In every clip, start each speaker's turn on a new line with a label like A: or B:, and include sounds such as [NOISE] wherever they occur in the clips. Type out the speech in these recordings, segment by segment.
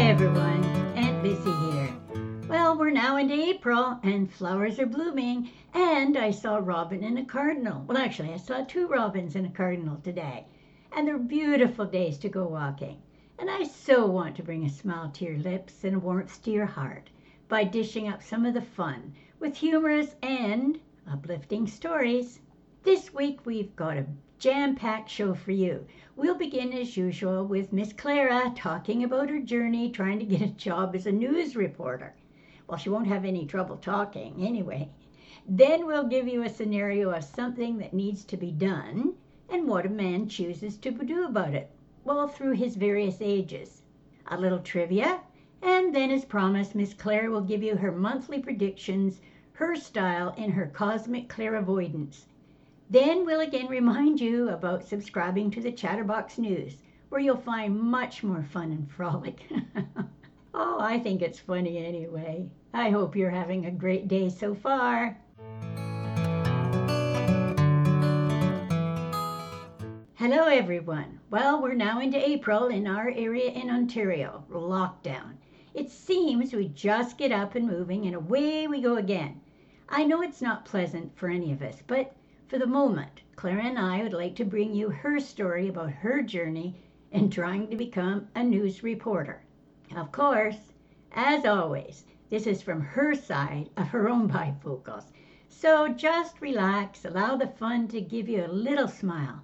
A: Everyone, Aunt Lizzie here. Well, we're now into April and flowers are blooming, and I saw a robin and a cardinal. Well, actually, I saw two robins and a cardinal today, and they're beautiful days to go walking. And I so want to bring a smile to your lips and warmth to your heart by dishing up some of the fun with humorous and uplifting stories. This week we've got a jam packed show for you. We'll begin as usual with Miss Clara talking about her journey trying to get a job as a news reporter. Well, she won't have any trouble talking anyway. Then we'll give you a scenario of something that needs to be done and what a man chooses to do about it, well, through his various ages. A little trivia, and then, as promised, Miss Clara will give you her monthly predictions, her style, and her cosmic clairvoyance. Then we'll again remind you about subscribing to the Chatterbox News, where you'll find much more fun and frolic. [LAUGHS] oh, I think it's funny anyway. I hope you're having a great day so far. Hello, everyone. Well, we're now into April in our area in Ontario, lockdown. It seems we just get up and moving and away we go again. I know it's not pleasant for any of us, but for the moment, Clara and I would like to bring you her story about her journey in trying to become a news reporter. Of course, as always, this is from her side of her own bifocals. So just relax, allow the fun to give you a little smile,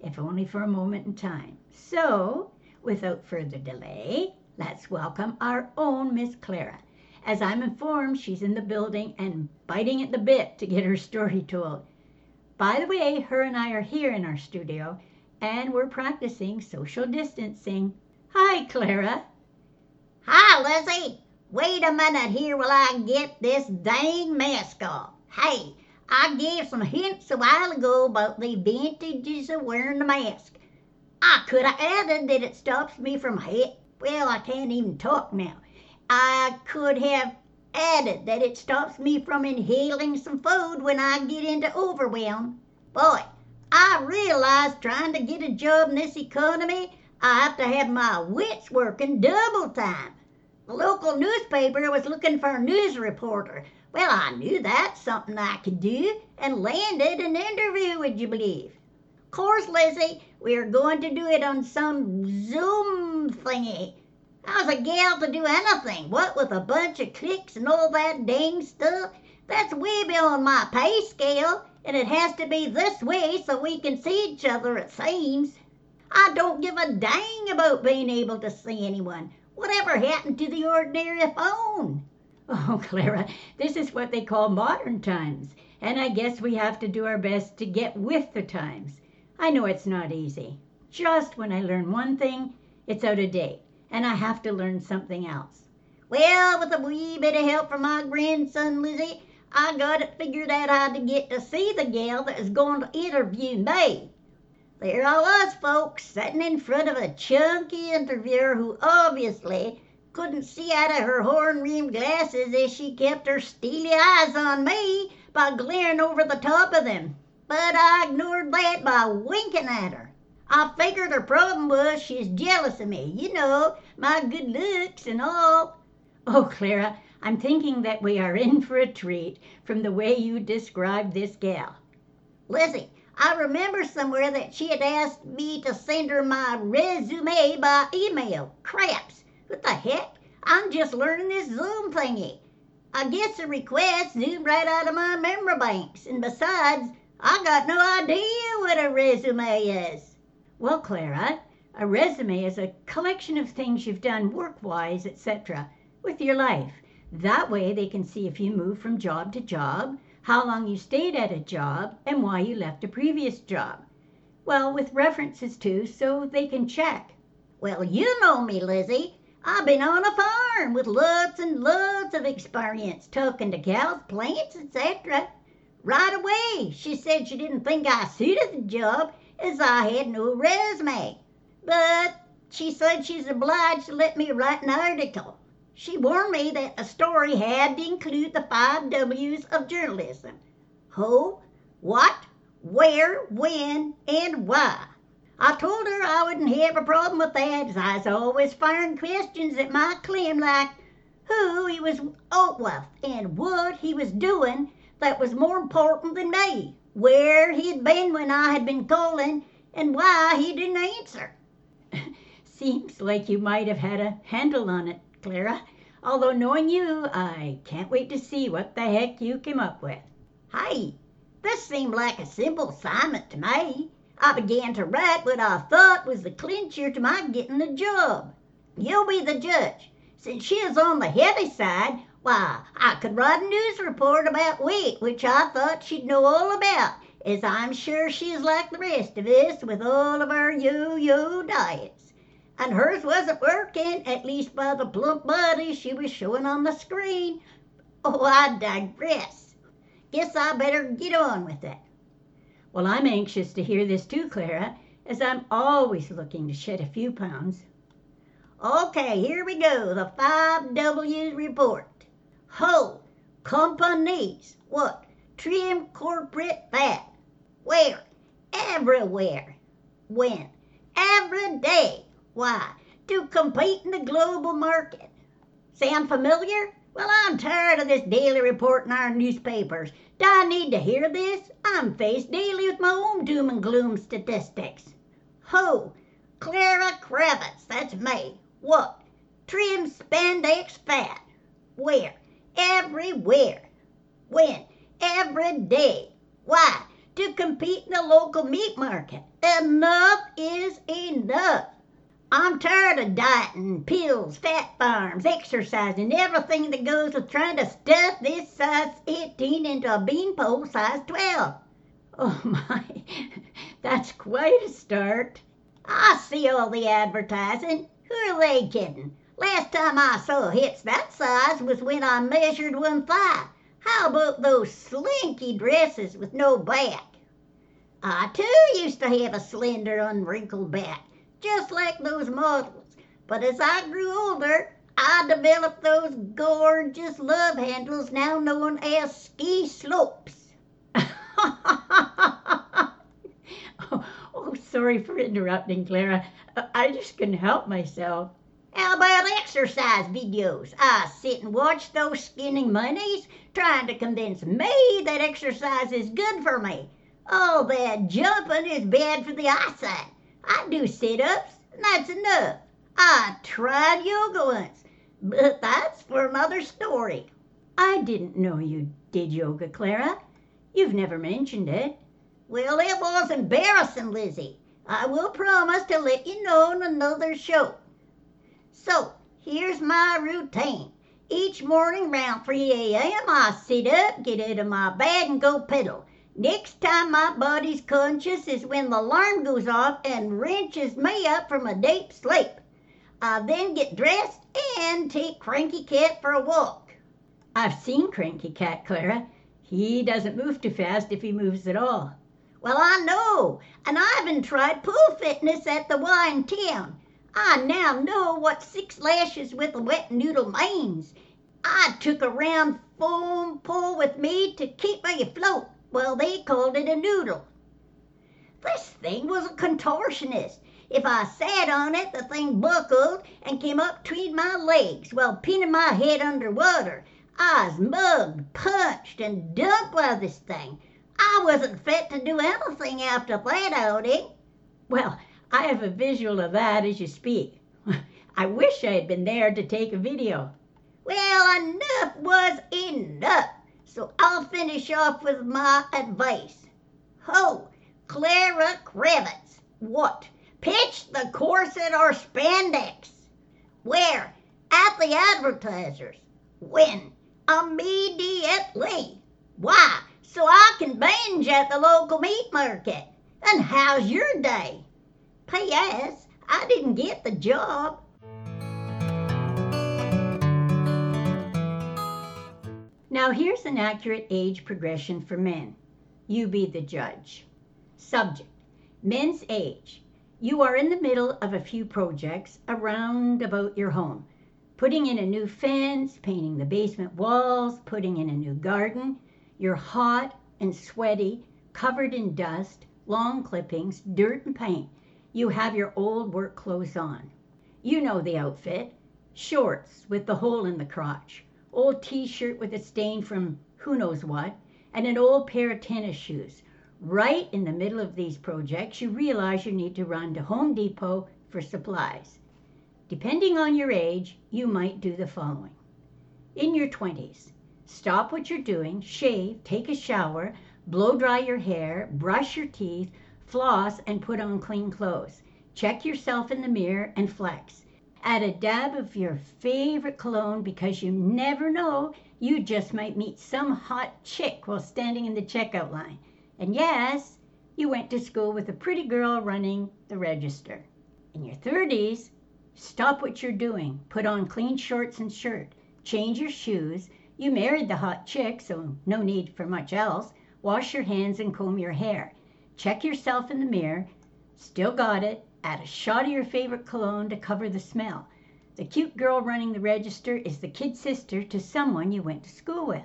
A: if only for a moment in time. So, without further delay, let's welcome our own Miss Clara. As I'm informed, she's in the building and biting at the bit to get her story told. By the way, her and I are here in our studio and we're practicing social distancing. Hi, Clara.
B: Hi, Lizzie. Wait a minute here while I get this dang mask off. Hey, I gave some hints a while ago about the advantages of wearing the mask. I could have added that it stops me from hit. Well, I can't even talk now. I could have added that it stops me from inhaling some food when I get into overwhelm. Boy, I realize trying to get a job in this economy, I have to have my wits working double time. The local newspaper was looking for a news reporter. Well, I knew that's something I could do and landed an interview, would you believe? Of course, Lizzie, we are going to do it on some Zoom thingy How's a gal to do anything? What with a bunch of clicks and all that dang stuff? That's way beyond my pay scale, and it has to be this way so we can see each other, it seems. I don't give a dang about being able to see anyone. Whatever happened to the ordinary phone?
A: Oh, Clara, this is what they call modern times, and I guess we have to do our best to get with the times. I know it's not easy. Just when I learn one thing, it's out of date and I have to learn something else.
B: Well, with a wee bit of help from my grandson, Lizzie, I got it figured out how to get to see the gal that is going to interview me. There I was, folks, sitting in front of a chunky interviewer who obviously couldn't see out of her horn rimmed glasses as she kept her steely eyes on me by glaring over the top of them. But I ignored that by winking at her. I figured her problem was she's jealous of me, you know, my good looks and all.
A: Oh, Clara, I'm thinking that we are in for a treat from the way you described this gal.
B: Lizzie, I remember somewhere that she had asked me to send her my resume by email. Craps! What the heck? I'm just learning this Zoom thingy. I guess the request zoomed right out of my memory banks. And besides, I got no idea what a resume is.
A: Well, Clara, a resume is a collection of things you've done work-wise, etc., with your life. That way they can see if you moved from job to job, how long you stayed at a job, and why you left a previous job. Well, with references too, so they can check.
B: Well, you know me, Lizzie. I've been on a farm with lots and lots of experience talking to cows, plants, etc. Right away, she said she didn't think I suited the job as I had no resume. But she said she's obliged to let me write an article. She warned me that the story had to include the five W's of journalism who, what, where, when, and why. I told her I wouldn't have a problem with that, as I was always firing questions at my claim like who he was out with and what he was doing that was more important than me, where he'd been when I had been calling, and why he didn't answer. [LAUGHS]
A: Seems like you might have had a handle on it, Clara. Although knowing you, I can't wait to see what the heck you came up with.
B: Hey, this seemed like a simple assignment to me. I began to write what I thought was the clincher to my getting the job. You'll be the judge. Since she is on the heavy side, why, I could write a news report about wheat, which I thought she'd know all about, as I'm sure she's like the rest of us with all of our yo-yo diets. And hers wasn't working, at least by the plump body she was showing on the screen. Oh, I digress. Guess I better get on with it.
A: Well, I'm anxious to hear this too, Clara, as I'm always looking to shed a few pounds.
B: Okay, here we go. The five W's report. Ho! Companies. What? Trim corporate fat. Where? Everywhere. When? Every day. Why? To compete in the global market. Sound familiar? Well, I'm tired of this daily report in our newspapers. Do I need to hear this? I'm faced daily with my own doom and gloom statistics. Ho! Clara Kravitz, that's me. What? Trim spandex fat. Where? Everywhere. When? Every day. Why? To compete in the local meat market. Enough is enough. I'm tired of dieting, pills, fat farms, exercising, everything that goes with trying to stuff this size 18 into a beanpole size 12.
A: Oh [LAUGHS] my, that's quite a start.
B: I see all the advertising. Who are they kidding? Last time I saw hits that size was when I measured one thigh. How about those slinky dresses with no back? I too used to have a slender, unwrinkled back, just like those models. But as I grew older, I developed those gorgeous love handles now known as ski slopes.
A: oh, [LAUGHS] oh, sorry for interrupting, Clara. I just couldn't help myself.
B: How about exercise videos? I sit and watch those skinny monies trying to convince me that exercise is good for me. All that jumping is bad for the eyesight. I do sit ups, and that's enough. I tried yoga once, but that's for another story.
A: I didn't know you did yoga, Clara. You've never mentioned it.
B: Well, it was embarrassing, Lizzie. I will promise to let you know in another show. So, here's my routine. Each morning round 3 a.m. I sit up, get out of my bed, and go pedal. Next time my body's conscious is when the alarm goes off and wrenches me up from a deep sleep. I then get dressed and take Cranky Cat for a walk.
A: I've seen Cranky Cat, Clara. He doesn't move too fast if he moves at all.
B: Well, I know, and I even tried pool fitness at the Y in town. I now know what six lashes with a wet noodle means. I took a round foam pole with me to keep me afloat. Well, they called it a noodle. This thing was a contortionist. If I sat on it, the thing buckled and came up between my legs while pinning my head under water. I was mugged, punched, and dumped by this thing. I wasn't fit to do anything after that outing.
A: Well, I have a visual of that as you speak. [LAUGHS] I wish I had been there to take a video.
B: Well, enough was enough, so I'll finish off with my advice. Ho, Clara Kravitz, what? Pitch the corset or spandex? Where? At the advertisers. When? Immediately. Why? So I can binge at the local meat market. And how's your day? P.S. I didn't get the job.
A: Now here's an accurate age progression for men. You be the judge. Subject Men's age. You are in the middle of a few projects around about your home. Putting in a new fence, painting the basement walls, putting in a new garden. You're hot and sweaty, covered in dust, long clippings, dirt, and paint you have your old work clothes on. You know the outfit shorts with the hole in the crotch, old t shirt with a stain from who knows what, and an old pair of tennis shoes. Right in the middle of these projects, you realize you need to run to Home Depot for supplies. Depending on your age, you might do the following. In your 20s, stop what you're doing, shave, take a shower, blow dry your hair, brush your teeth, floss, and put on clean clothes. Check yourself in the mirror and flex. Add a dab of your favorite cologne because you never know, you just might meet some hot chick while standing in the checkout line. And yes, you went to school with a pretty girl running the register. In your 30s, stop what you're doing, put on clean shorts and shirt, change your shoes. You married the hot chick, so no need for much else. Wash your hands and comb your hair. Check yourself in the mirror. Still got it. Add a shot of your favorite cologne to cover the smell. The cute girl running the register is the kid sister to someone you went to school with.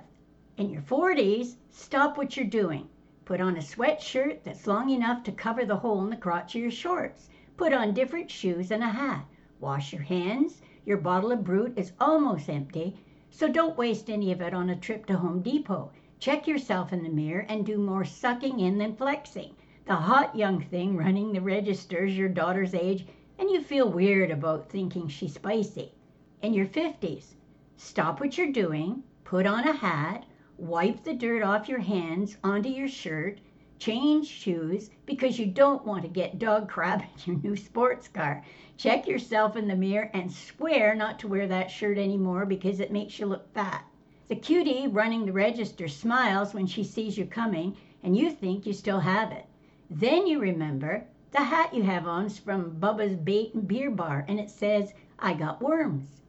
A: In your 40s, stop what you're doing. Put on a sweatshirt that's long enough to cover the hole in the crotch of your shorts. Put on different shoes and a hat. Wash your hands. Your bottle of Brut is almost empty, so don't waste any of it on a trip to Home Depot. Check yourself in the mirror and do more sucking in than flexing. The hot young thing running the register's your daughter's age, and you feel weird about thinking she's spicy. In your 50s, stop what you're doing, put on a hat, wipe the dirt off your hands onto your shirt, change shoes because you don't want to get dog crap in your new sports car. Check yourself in the mirror and swear not to wear that shirt anymore because it makes you look fat. The cutie running the register smiles when she sees you coming, and you think you still have it. Then you remember the hat you have on's from Bubba's Bait and Beer Bar, and it says, I got worms.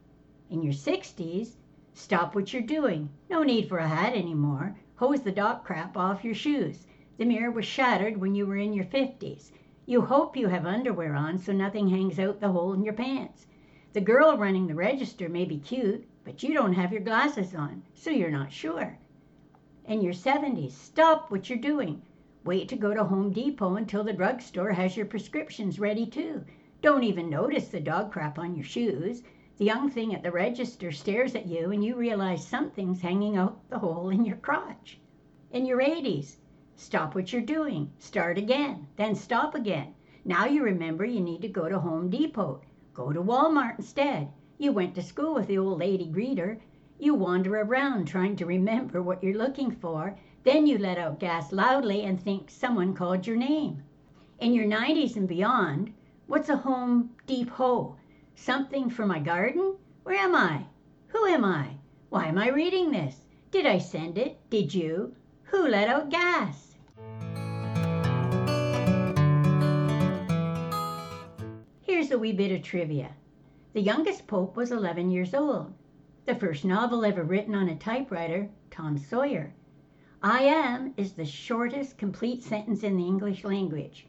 A: In your 60s, stop what you're doing. No need for a hat anymore. Hose the dog crap off your shoes. The mirror was shattered when you were in your 50s. You hope you have underwear on so nothing hangs out the hole in your pants. The girl running the register may be cute, but you don't have your glasses on, so you're not sure. In your 70s, stop what you're doing. Wait to go to Home Depot until the drugstore has your prescriptions ready too. Don't even notice the dog crap on your shoes. The young thing at the register stares at you and you realize something's hanging out the hole in your crotch. In your 80s, stop what you're doing. Start again, then stop again. Now you remember you need to go to Home Depot. Go to Walmart instead. You went to school with the old lady greeter. You wander around trying to remember what you're looking for then you let out gas loudly and think someone called your name. In your 90s and beyond, what's a home deep hole? Something for my garden? Where am I? Who am I? Why am I reading this? Did I send it? Did you? Who let out gas? Here's a wee bit of trivia. The youngest pope was 11 years old. The first novel ever written on a typewriter, Tom Sawyer. I am is the shortest complete sentence in the English language.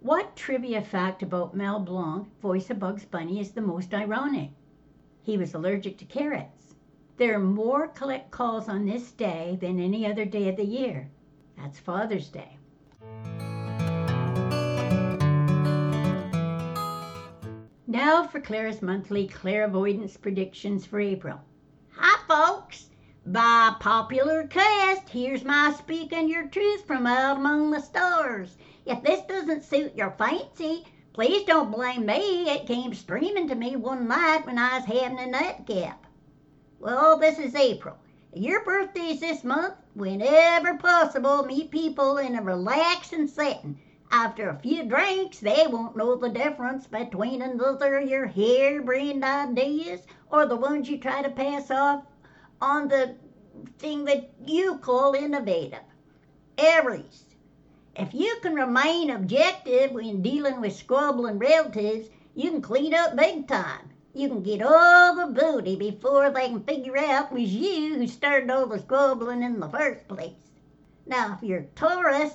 A: What trivia fact about Mel Blanc, voice of Bugs Bunny, is the most ironic? He was allergic to carrots. There are more collect calls on this day than any other day of the year. That's Father's Day. Now for Clara's monthly clairvoyance predictions for April.
B: Hi, folks. By popular cast, here's my speaking your truth from out among the stars. If this doesn't suit your fancy, please don't blame me. It came streaming to me one night when I was having a nightcap. Well, this is April. Your birthday's this month. Whenever possible, meet people in a relaxing setting. After a few drinks, they won't know the difference between another your harebrained ideas or the ones you try to pass off on the thing that you call innovative. Aries. If you can remain objective when dealing with squabbling relatives, you can clean up big time. You can get all the booty before they can figure out it was you who started all the squabbling in the first place. Now, if you're Taurus,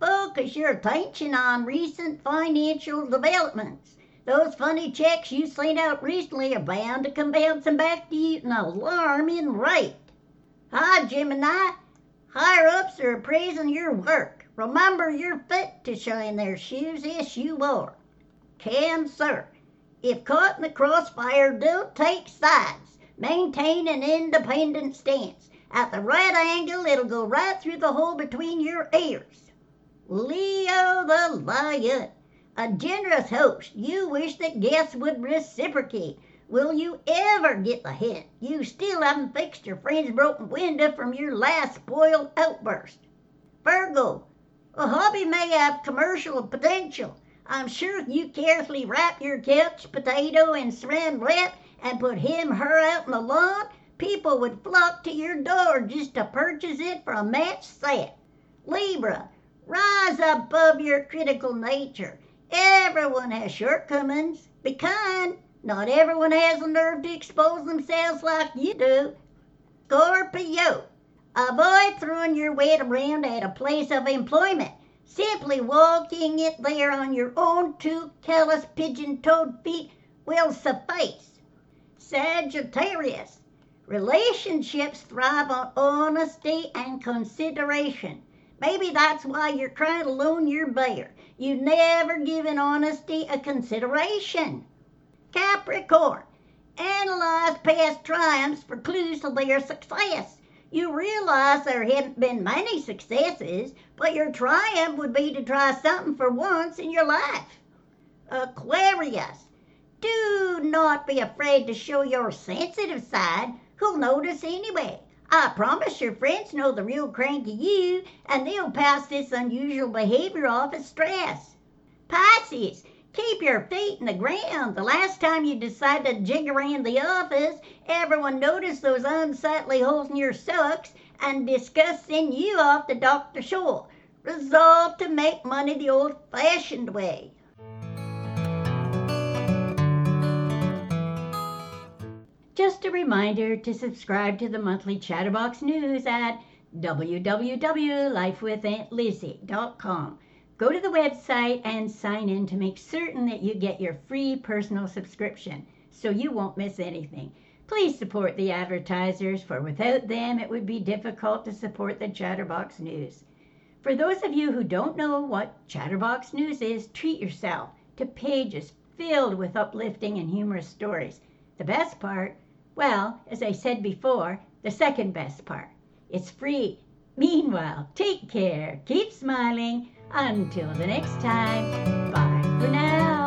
B: focus your attention on recent financial developments. Those funny checks you sent out recently are bound to come bouncing back to you at an alarming rate. Hi, Gemini. Higher ups are appraising your work. Remember, you're fit to shine their shoes. Yes, you are. Cancer. If caught in the crossfire, don't take sides. Maintain an independent stance. At the right angle, it'll go right through the hole between your ears. Leo the Lion. A generous host, you wish that guests would reciprocate. Will you ever get the hint? You still haven't fixed your friend's broken window from your last spoiled outburst. Virgo. A hobby may have commercial potential. I'm sure if you carefully wrap your couch potato in saran wrap and put him her out in the lawn, people would flock to your door just to purchase it for a match set. Libra. Rise above your critical nature. Everyone has shortcomings. Be kind. Not everyone has the nerve to expose themselves like you do. Scorpio. Avoid throwing your weight around at a place of employment. Simply walking it there on your own two callous pigeon-toed feet will suffice. Sagittarius. Relationships thrive on honesty and consideration. Maybe that's why you're trying to loan your bear. You've never given honesty a consideration. Capricorn. Analyze past triumphs for clues to their success. You realize there haven't been many successes, but your triumph would be to try something for once in your life. Aquarius. Do not be afraid to show your sensitive side. Who'll notice anyway? I promise your friends know the real cranky you, and they'll pass this unusual behavior off as stress. Pisces. Keep your feet in the ground. The last time you decided to jig around the office, everyone noticed those unsightly holes in your socks and discussed sending you off to Dr. Scholl. Resolve to make money the old fashioned way.
A: Just a reminder to subscribe to the monthly Chatterbox News at www.lifewithauntLizzie.com. Go to the website and sign in to make certain that you get your free personal subscription so you won't miss anything. Please support the advertisers, for without them it would be difficult to support the Chatterbox News. For those of you who don't know what Chatterbox News is, treat yourself to pages filled with uplifting and humorous stories. The best part, well, as I said before, the second best part. It's free. Meanwhile, take care, keep smiling. Until the next time, bye for now.